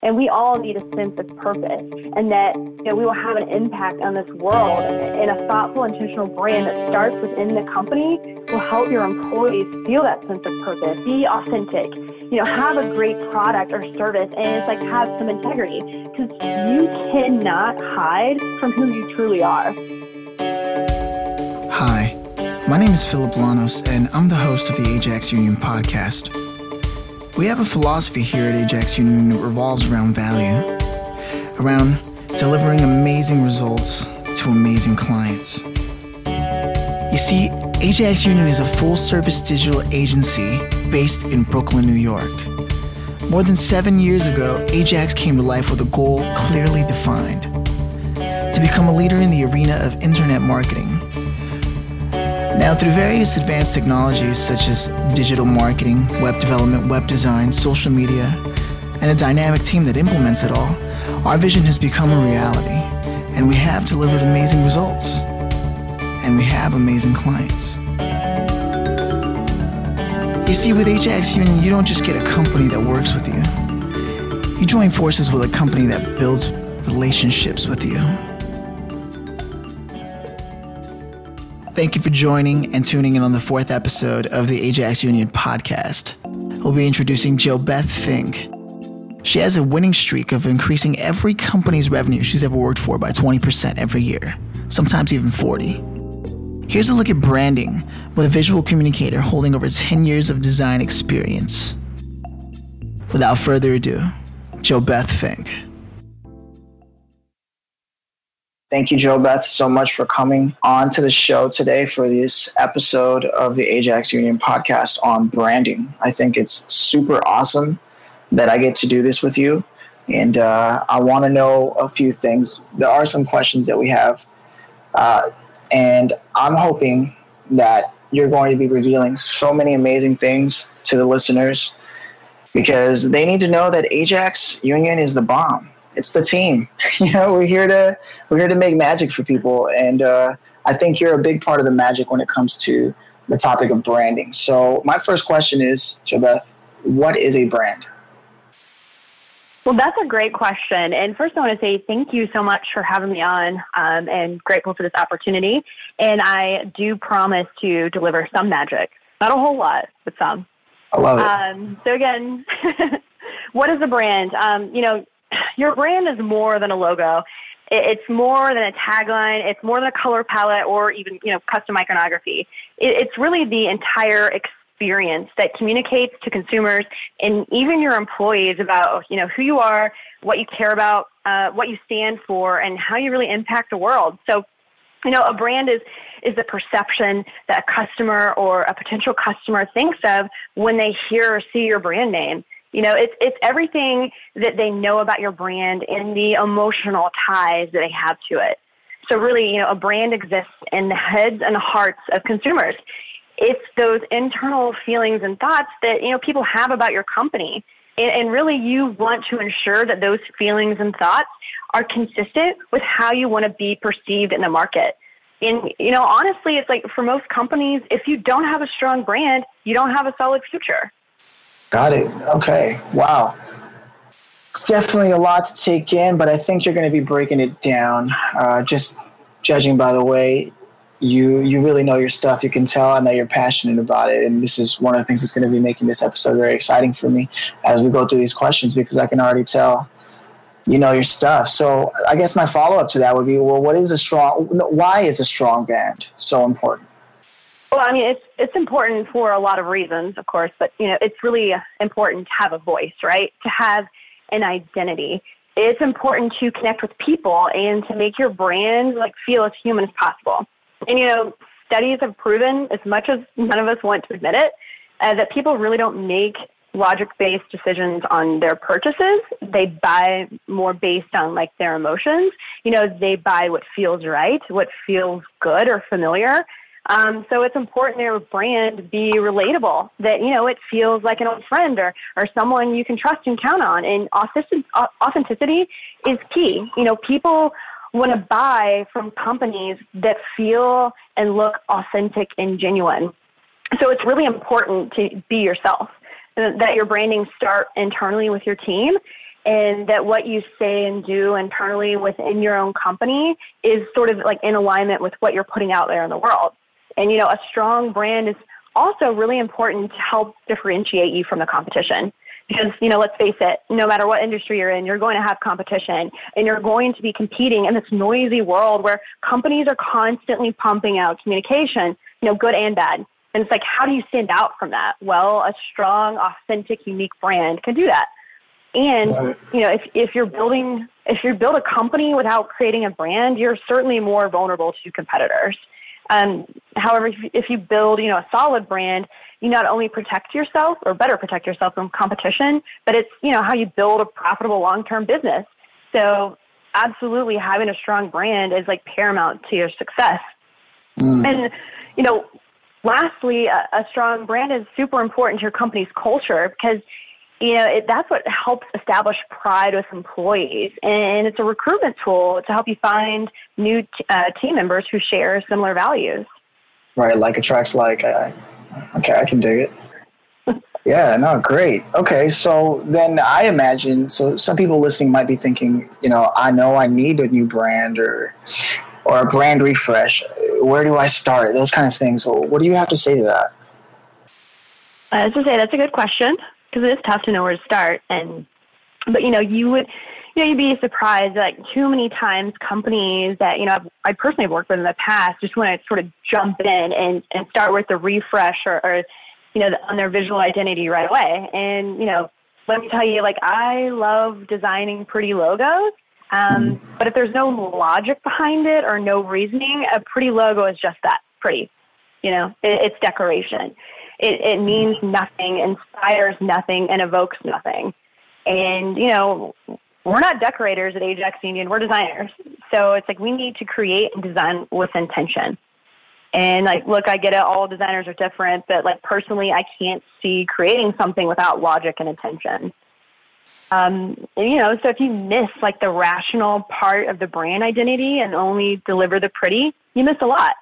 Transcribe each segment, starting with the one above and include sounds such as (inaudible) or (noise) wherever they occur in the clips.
And we all need a sense of purpose and that you know, we will have an impact on this world. And a thoughtful, intentional brand that starts within the company will help your employees feel that sense of purpose, be authentic, you know, have a great product or service, and it's like have some integrity because you cannot hide from who you truly are. Hi, my name is Phillip Lanos, and I'm the host of the Ajax Union podcast. We have a philosophy here at Ajax Union that revolves around value, around delivering amazing results to amazing clients. You see, Ajax Union is a full service digital agency based in Brooklyn, New York. More than seven years ago, Ajax came to life with a goal clearly defined to become a leader in the arena of internet marketing now, through various advanced technologies such as digital marketing, web development, web design, social media, and a dynamic team that implements it all, our vision has become a reality, and we have delivered amazing results. And we have amazing clients. You see, with Ajax Union, you don't just get a company that works with you. You join forces with a company that builds relationships with you. Thank you for joining and tuning in on the fourth episode of the Ajax Union podcast. We'll be introducing Jill JoBeth Fink. She has a winning streak of increasing every company's revenue she's ever worked for by 20% every year, sometimes even 40. Here's a look at branding with a visual communicator holding over 10 years of design experience. Without further ado, Jill JoBeth Fink. Thank you, JoBeth, so much for coming on to the show today for this episode of the Ajax Union podcast on branding. I think it's super awesome that I get to do this with you. And uh, I want to know a few things. There are some questions that we have. Uh, and I'm hoping that you're going to be revealing so many amazing things to the listeners because they need to know that Ajax Union is the bomb it's the team. (laughs) you know, we're here to we're here to make magic for people, and uh, I think you're a big part of the magic when it comes to the topic of branding. So, my first question is, JoBeth, what is a brand? Well, that's a great question. And first, I want to say thank you so much for having me on um, and grateful for this opportunity. And I do promise to deliver some magic. Not a whole lot, but some. I love it. Um, so, again, (laughs) what is a brand? Um, you know, your brand is more than a logo. It's more than a tagline. It's more than a color palette or even, you know, custom iconography. It's really the entire experience that communicates to consumers and even your employees about, you know, who you are, what you care about, uh, what you stand for, and how you really impact the world. So, you know, a brand is is the perception that a customer or a potential customer thinks of when they hear or see your brand name. You know, it's it's everything that they know about your brand and the emotional ties that they have to it. So really, you know, a brand exists in the heads and hearts of consumers. It's those internal feelings and thoughts that you know people have about your company, and, and really, you want to ensure that those feelings and thoughts are consistent with how you want to be perceived in the market. And you know, honestly, it's like for most companies, if you don't have a strong brand, you don't have a solid future. Got it. Okay. Wow. It's definitely a lot to take in, but I think you're going to be breaking it down. Uh, just judging by the way you you really know your stuff. You can tell and that you're passionate about it. And this is one of the things that's going to be making this episode very exciting for me as we go through these questions because I can already tell you know your stuff. So I guess my follow up to that would be, well, what is a strong? Why is a strong band so important? Well, I mean, it's it's important for a lot of reasons, of course, but you know, it's really important to have a voice, right? To have an identity. It's important to connect with people and to make your brand like feel as human as possible. And you know, studies have proven, as much as none of us want to admit it, uh, that people really don't make logic-based decisions on their purchases. They buy more based on like their emotions. You know, they buy what feels right, what feels good or familiar. Um, so it's important their brand be relatable, that, you know, it feels like an old friend or, or someone you can trust and count on. And authenticity is key. You know, people want to buy from companies that feel and look authentic and genuine. So it's really important to be yourself, that your branding start internally with your team and that what you say and do internally within your own company is sort of like in alignment with what you're putting out there in the world. And, you know, a strong brand is also really important to help differentiate you from the competition. Because, you know, let's face it, no matter what industry you're in, you're going to have competition and you're going to be competing in this noisy world where companies are constantly pumping out communication, you know, good and bad. And it's like, how do you stand out from that? Well, a strong, authentic, unique brand can do that. And you know, if if you're building if you build a company without creating a brand, you're certainly more vulnerable to competitors. Um, however, if, you build you know a solid brand, you not only protect yourself or better protect yourself from competition, but it's you know how you build a profitable long term business. So absolutely having a strong brand is like paramount to your success. Mm. And you know, lastly, a, a strong brand is super important to your company's culture because you know, it, that's what helps establish pride with employees. And it's a recruitment tool to help you find new t- uh, team members who share similar values. Right, like attracts like. Uh, okay, I can dig it. (laughs) yeah, no, great. Okay, so then I imagine, so some people listening might be thinking, you know, I know I need a new brand or or a brand refresh. Where do I start? Those kind of things. Well, what do you have to say to that? Uh, to say, that's a good question because it is tough to know where to start. And but you know, you would you know, you'd be surprised like too many times companies that, you know, I've, I personally have worked with in the past just want to sort of jump in and, and start with the refresh or, or you know, the, on their visual identity right away. And, you know, let me tell you, like, I love designing pretty logos. Um, but if there's no logic behind it or no reasoning, a pretty logo is just that pretty. You know, it, it's decoration. It, it means nothing, inspires nothing, and evokes nothing. And, you know, we're not decorators at Ajax Union, we're designers. So it's like we need to create and design with intention. And like, look, I get it, all designers are different, but like personally, I can't see creating something without logic and intention. Um, you know, so if you miss like the rational part of the brand identity and only deliver the pretty, you miss a lot.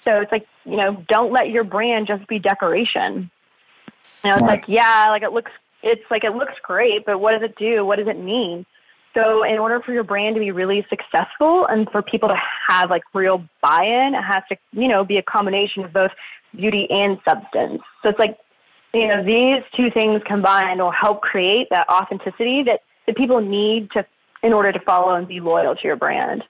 So it's like, you know, don't let your brand just be decoration. You know, it's right. like, yeah, like it looks, it's like it looks great, but what does it do? What does it mean? So in order for your brand to be really successful and for people to have like real buy-in, it has to, you know, be a combination of both beauty and substance. So it's like, you know, these two things combined will help create that authenticity that, that people need to in order to follow and be loyal to your brand.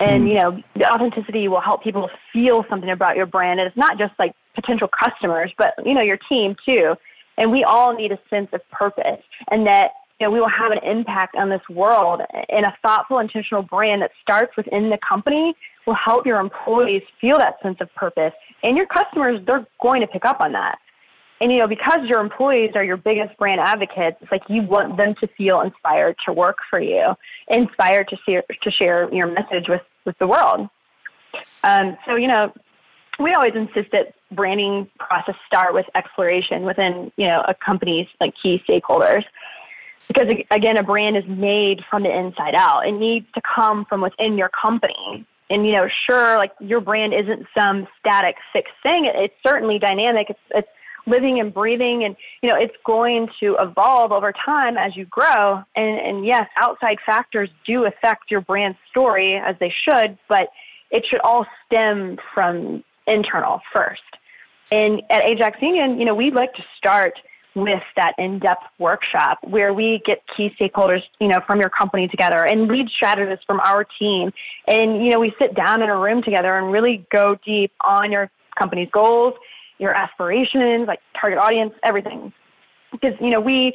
And, mm. you know, the authenticity will help people feel something about your brand. And it's not just like potential customers, but, you know, your team too. And we all need a sense of purpose and that, you know, we will have an impact on this world. And a thoughtful, intentional brand that starts within the company will help your employees feel that sense of purpose. And your customers, they're going to pick up on that. And, you know, because your employees are your biggest brand advocates, it's like you want them to feel inspired to work for you, inspired to, see, to share your message with with the world. Um, so, you know, we always insist that branding process start with exploration within, you know, a company's like key stakeholders. Because again, a brand is made from the inside out. It needs to come from within your company. And you know, sure, like your brand isn't some static fixed thing. It's certainly dynamic. It's, it's living and breathing and you know it's going to evolve over time as you grow and and yes outside factors do affect your brand story as they should but it should all stem from internal first and at ajax union you know we'd like to start with that in-depth workshop where we get key stakeholders, you know, from your company together and lead strategists from our team. And, you know, we sit down in a room together and really go deep on your company's goals your aspirations, like target audience, everything. Because you know we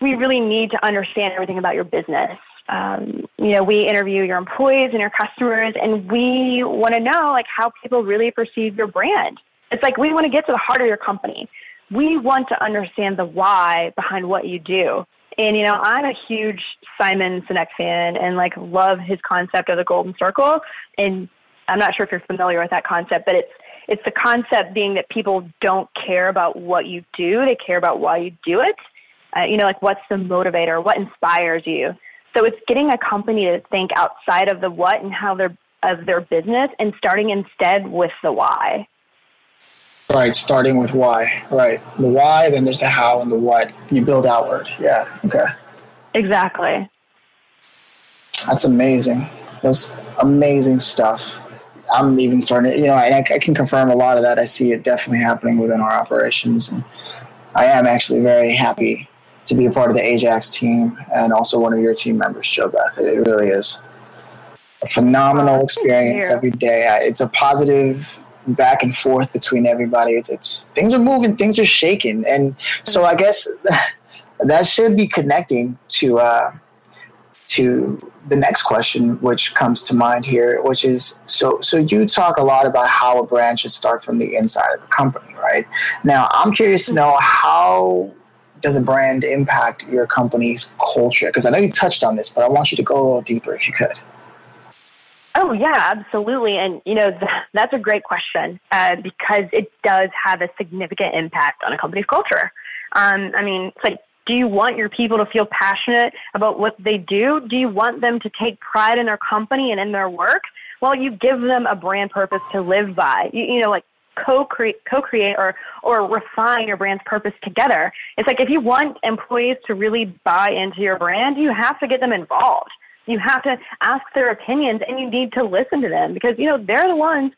we really need to understand everything about your business. Um, you know, we interview your employees and your customers, and we want to know like how people really perceive your brand. It's like we want to get to the heart of your company. We want to understand the why behind what you do. And you know, I'm a huge Simon Sinek fan, and like love his concept of the golden circle. And I'm not sure if you're familiar with that concept, but it's it's the concept being that people don't care about what you do; they care about why you do it. Uh, you know, like what's the motivator, what inspires you. So it's getting a company to think outside of the what and how they're of their business, and starting instead with the why. Right, starting with why. Right, the why, then there's the how and the what. You build outward. Yeah. Okay. Exactly. That's amazing. That's amazing stuff. I'm even starting to, you know, I, I can confirm a lot of that. I see it definitely happening within our operations. And I am actually very happy to be a part of the Ajax team and also one of your team members, JoBeth. It, really is a phenomenal oh, experience every day. It's a positive back and forth between everybody. It's, it's things are moving, things are shaking, and so I guess (laughs) that should be connecting to uh, to the next question, which comes to mind here, which is so. So you talk a lot about how a brand should start from the inside of the company, right? Now, I'm curious to know how does a brand impact your company's culture? Because I know you touched on this, but I want you to go a little deeper if you could. Oh yeah, absolutely, and you know th- that's a great question uh, because it does have a significant impact on a company's culture. Um, I mean, it's like, do you want your people to feel passionate about what they do? Do you want them to take pride in their company and in their work? Well, you give them a brand purpose to live by. You, you know, like co-create, co-create or, or refine your brand's purpose together. It's like if you want employees to really buy into your brand, you have to get them involved. You have to ask their opinions and you need to listen to them because, you know, they're the ones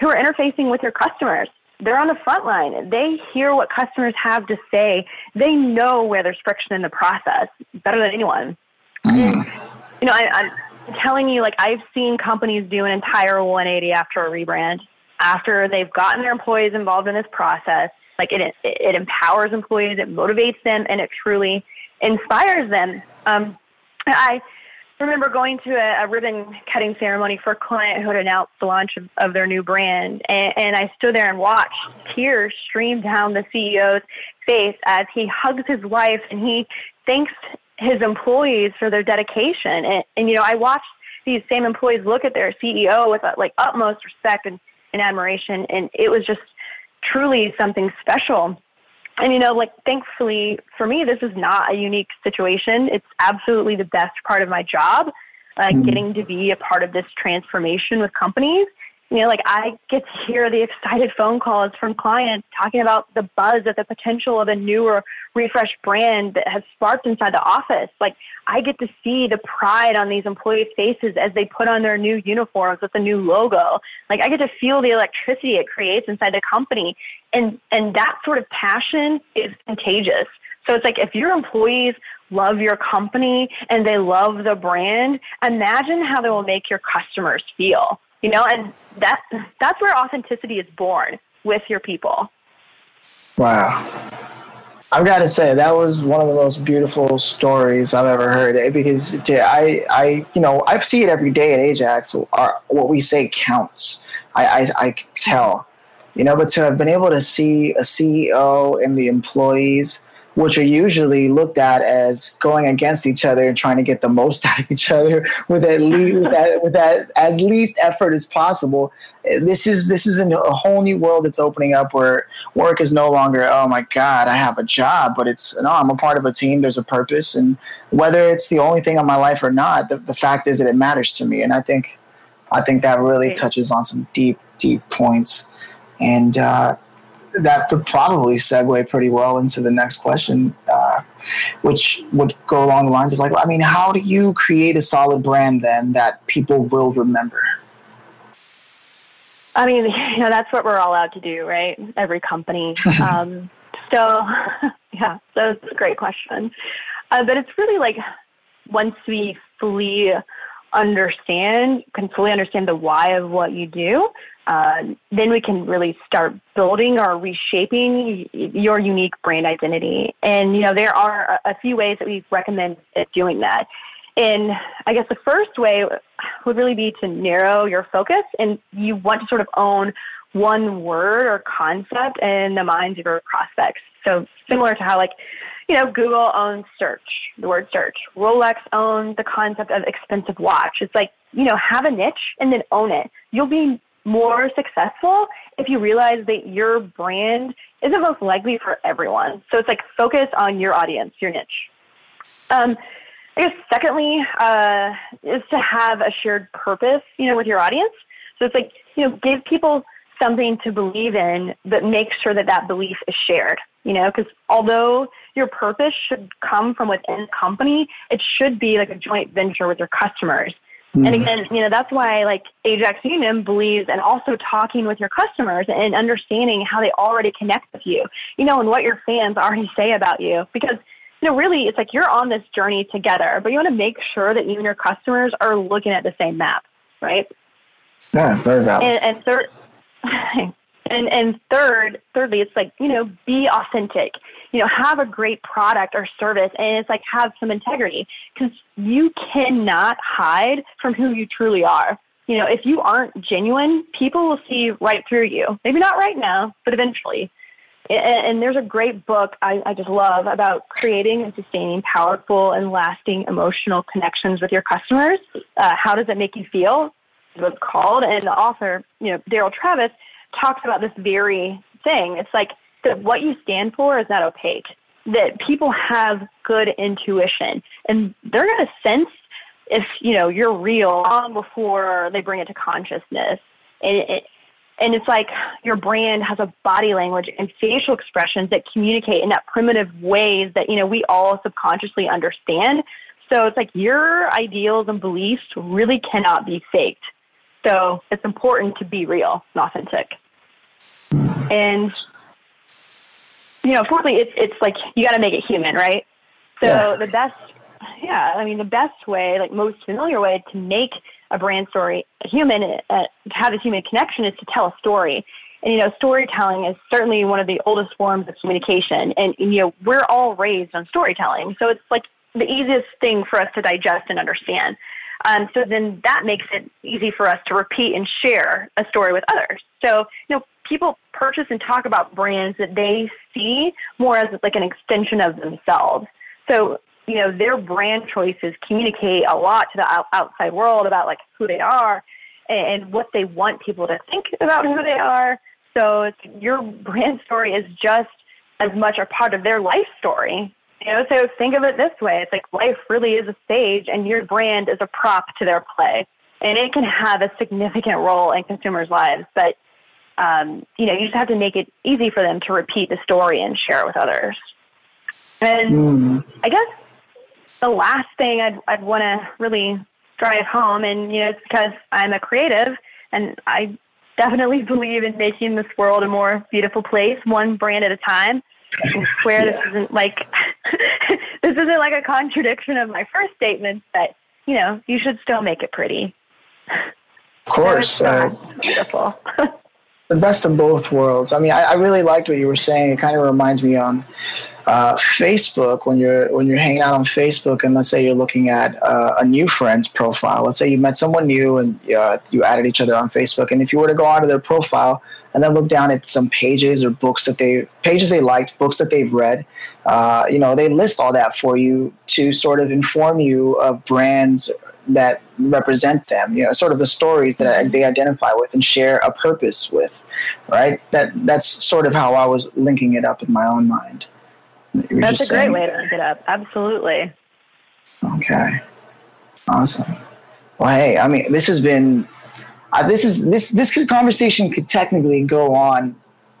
who are interfacing with your customers. They're on the front line. They hear what customers have to say. They know where there's friction in the process better than anyone. Mm. You know, I, I'm telling you, like, I've seen companies do an entire 180 after a rebrand, after they've gotten their employees involved in this process. Like, it, it, empowers employees, it motivates them, and it truly inspires them. Um, I remember going to a, a, ribbon cutting ceremony for a client who had announced the launch of, of their new brand. And, and, I stood there and watched tears stream down the CEO's face as he hugs his wife and he thanks his employees for their dedication. And, and you know, I watched these same employees look at their CEO with uh, like utmost respect and, and admiration. And it was just truly something special and you know, like thankfully for me, this is not a unique situation. It's absolutely the best part of my job, uh, mm-hmm. getting to be a part of this transformation with companies you know, like I get to hear the excited phone calls from clients talking about the buzz of the potential of a newer, refreshed brand that has sparked inside the office. Like I get to see the pride on these employees' faces as they put on their new uniforms with the new logo. Like I get to feel the electricity it creates inside the company. And and that sort of passion is contagious. So it's like if your employees love your company and they love the brand, imagine how they will make your customers feel you know, and that that's where authenticity is born with your people. Wow. I've got to say that was one of the most beautiful stories I've ever heard. Eh, because I, I, you know, I see it every day at Ajax. Our, what we say counts. I, I, I tell, you know. But to have been able to see a CEO and the employees which are usually looked at as going against each other and trying to get the most (laughs) out of each other with at least with (laughs) that, with that as least effort as possible. This is this is a whole new world that's opening up where work is no longer oh my god I have a job, but it's no I'm a part of a team. There's a purpose, and whether it's the only thing in my life or not, the, the fact is that it matters to me, and I think I think that really touches on some deep deep points. And uh, that could probably segue pretty well into the next question, uh, which would go along the lines of like, I mean, how do you create a solid brand then that people will remember? I mean, (laughs) you know, that's what we're all out to do, right? Every company. (laughs) um, so, (laughs) yeah, so it's a great question. Uh, but it's really like once we fully understand, can fully understand the why of what you do, uh, then we can really start building or reshaping your unique brand identity. And, you know, there are a, few ways that we recommend doing that. And I guess the first way would really be to narrow your focus and you want to sort of own one word or concept in the minds of your prospects. So similar to how like, you know, Google owns search, the word search. Rolex owns the concept of expensive watch. It's like, you know, have a niche and then own it. You'll be more successful if you realize that your brand isn't most likely for everyone. So it's like focus on your audience, your niche. Um, I guess secondly uh, is to have a shared purpose, you know, with your audience. So it's like you know, give people something to believe in, but make sure that that belief is shared. You know, because although your purpose should come from within the company, it should be like a joint venture with your customers. And mm-hmm. again, you know, that's why like Ajax Union believes and also talking with your customers and understanding how they already connect with you, you know, and what your fans already say about you. Because, you know, really it's like you're on this journey together, but you want to make sure that you and your customers are looking at the same map, right? Yeah, very valid. And, and third, (laughs) and and third, thirdly, it's like you know, be authentic. You know, have a great product or service, and it's like have some integrity because you cannot hide from who you truly are. You know, if you aren't genuine, people will see right through you. Maybe not right now, but eventually. And, and there's a great book I, I just love about creating and sustaining powerful and lasting emotional connections with your customers. Uh, how does it make you feel? What's called, and the author, you know, Daryl Travis, talks about this very thing. It's like that what you stand for is not opaque. That people have good intuition, and they're going to sense if you know you're real long before they bring it to consciousness. And it, and it's like your brand has a body language and facial expressions that communicate in that primitive ways that you know we all subconsciously understand. So it's like your ideals and beliefs really cannot be faked. So it's important to be real and authentic. And you know, fourthly, it's it's like you got to make it human, right? So yeah. the best, yeah, I mean, the best way, like most familiar way to make a brand story human, uh, to have a human connection, is to tell a story. And you know, storytelling is certainly one of the oldest forms of communication. And you know, we're all raised on storytelling, so it's like the easiest thing for us to digest and understand. Um, so then that makes it easy for us to repeat and share a story with others. So, you know, people purchase and talk about brands that they see more as like an extension of themselves. So, you know, their brand choices communicate a lot to the outside world about like who they are and what they want people to think about who they are. So your brand story is just as much a part of their life story. You know, so think of it this way. It's like life really is a stage and your brand is a prop to their play. And it can have a significant role in consumers' lives. But um, you know, you just have to make it easy for them to repeat the story and share it with others. And mm. I guess the last thing I'd, I'd want to really drive home, and you know, it's because I'm a creative, and I definitely believe in making this world a more beautiful place, one brand at a time. I swear yeah. this isn't like (laughs) this isn't like a contradiction of my first statement, but you know, you should still make it pretty. Of course, uh, beautiful. (laughs) the best of both worlds. I mean, I, I, really liked what you were saying. It kind of reminds me on uh, Facebook when you're when you're hanging out on Facebook, and let's say you're looking at uh, a new friend's profile. Let's say you met someone new and uh, you added each other on Facebook, and if you were to go onto their profile and then look down at some pages or books that they pages they liked, books that they've read, uh, you know, they list all that for you to sort of inform you of brands that represent them you know sort of the stories that mm-hmm. they identify with and share a purpose with right? That that's sort of how i was linking it up in my own mind. That's a great way there. to link it up. Absolutely. Okay. Awesome. Well hey i mean this has been uh, this is this this conversation could technically go on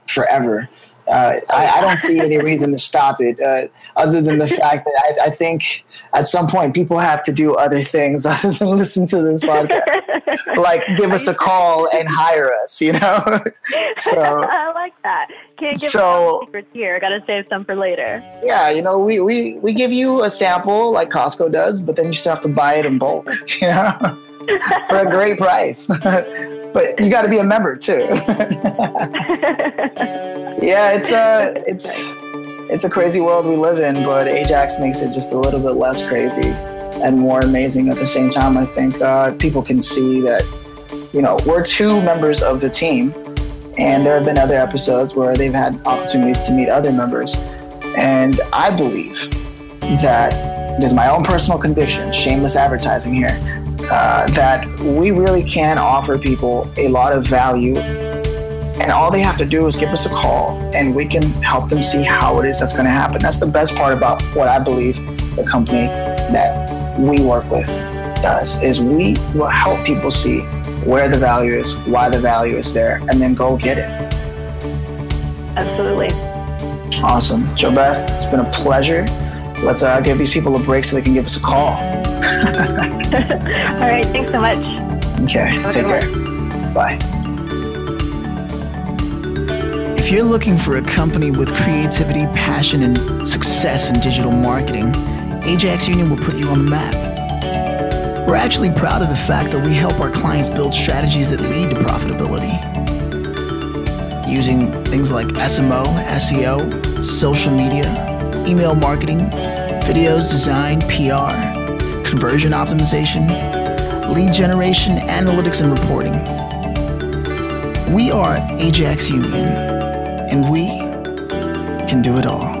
forever uh, I, I, don't see any reason to stop it, uh, other than the fact that I, I, think at some point people have to do other things (laughs) other than listen to this podcast, like give us a call and hire us. You know, (laughs) so I like that. Can't give so, secrets here. I Got to save some for later. Yeah, you know, we, we we give you a sample like Costco does, but then you still have to buy it in bulk. (laughs) You know, for a great price. but you got to be a member too. Yeah, it's a (laughs) it's it's a crazy world we live in, but Ajax makes it just a little bit less crazy and more amazing at the same time. I think uh, people can see that you know we're two members of the team, and there have been other episodes where they've had opportunities to meet other members, and I believe that it is my own personal conviction, shameless advertising here, uh, that we really can offer people a lot of value. And all they have to do is give us a call and we can help them see how it is that's going to happen. That's the best part about what I believe the company that we work with does is we will help people see where the value is, why the value is there, and then go get it. Absolutely. Awesome. JoBeth, it's been a pleasure. Let's uh, give these people a break so they can give us a call. (laughs) All right. Thanks so much. Okay. Take care. Bye. If you're looking for a company with creativity, passion, and success in digital marketing, Ajax Union will put you on the map. We're actually proud of the fact that we help our clients build strategies that lead to profitability. Using things like SMO, SEO, social media, email marketing, videos, design, PR, conversion optimization, lead generation, analytics, and reporting. We are Ajax Union and we can do it all.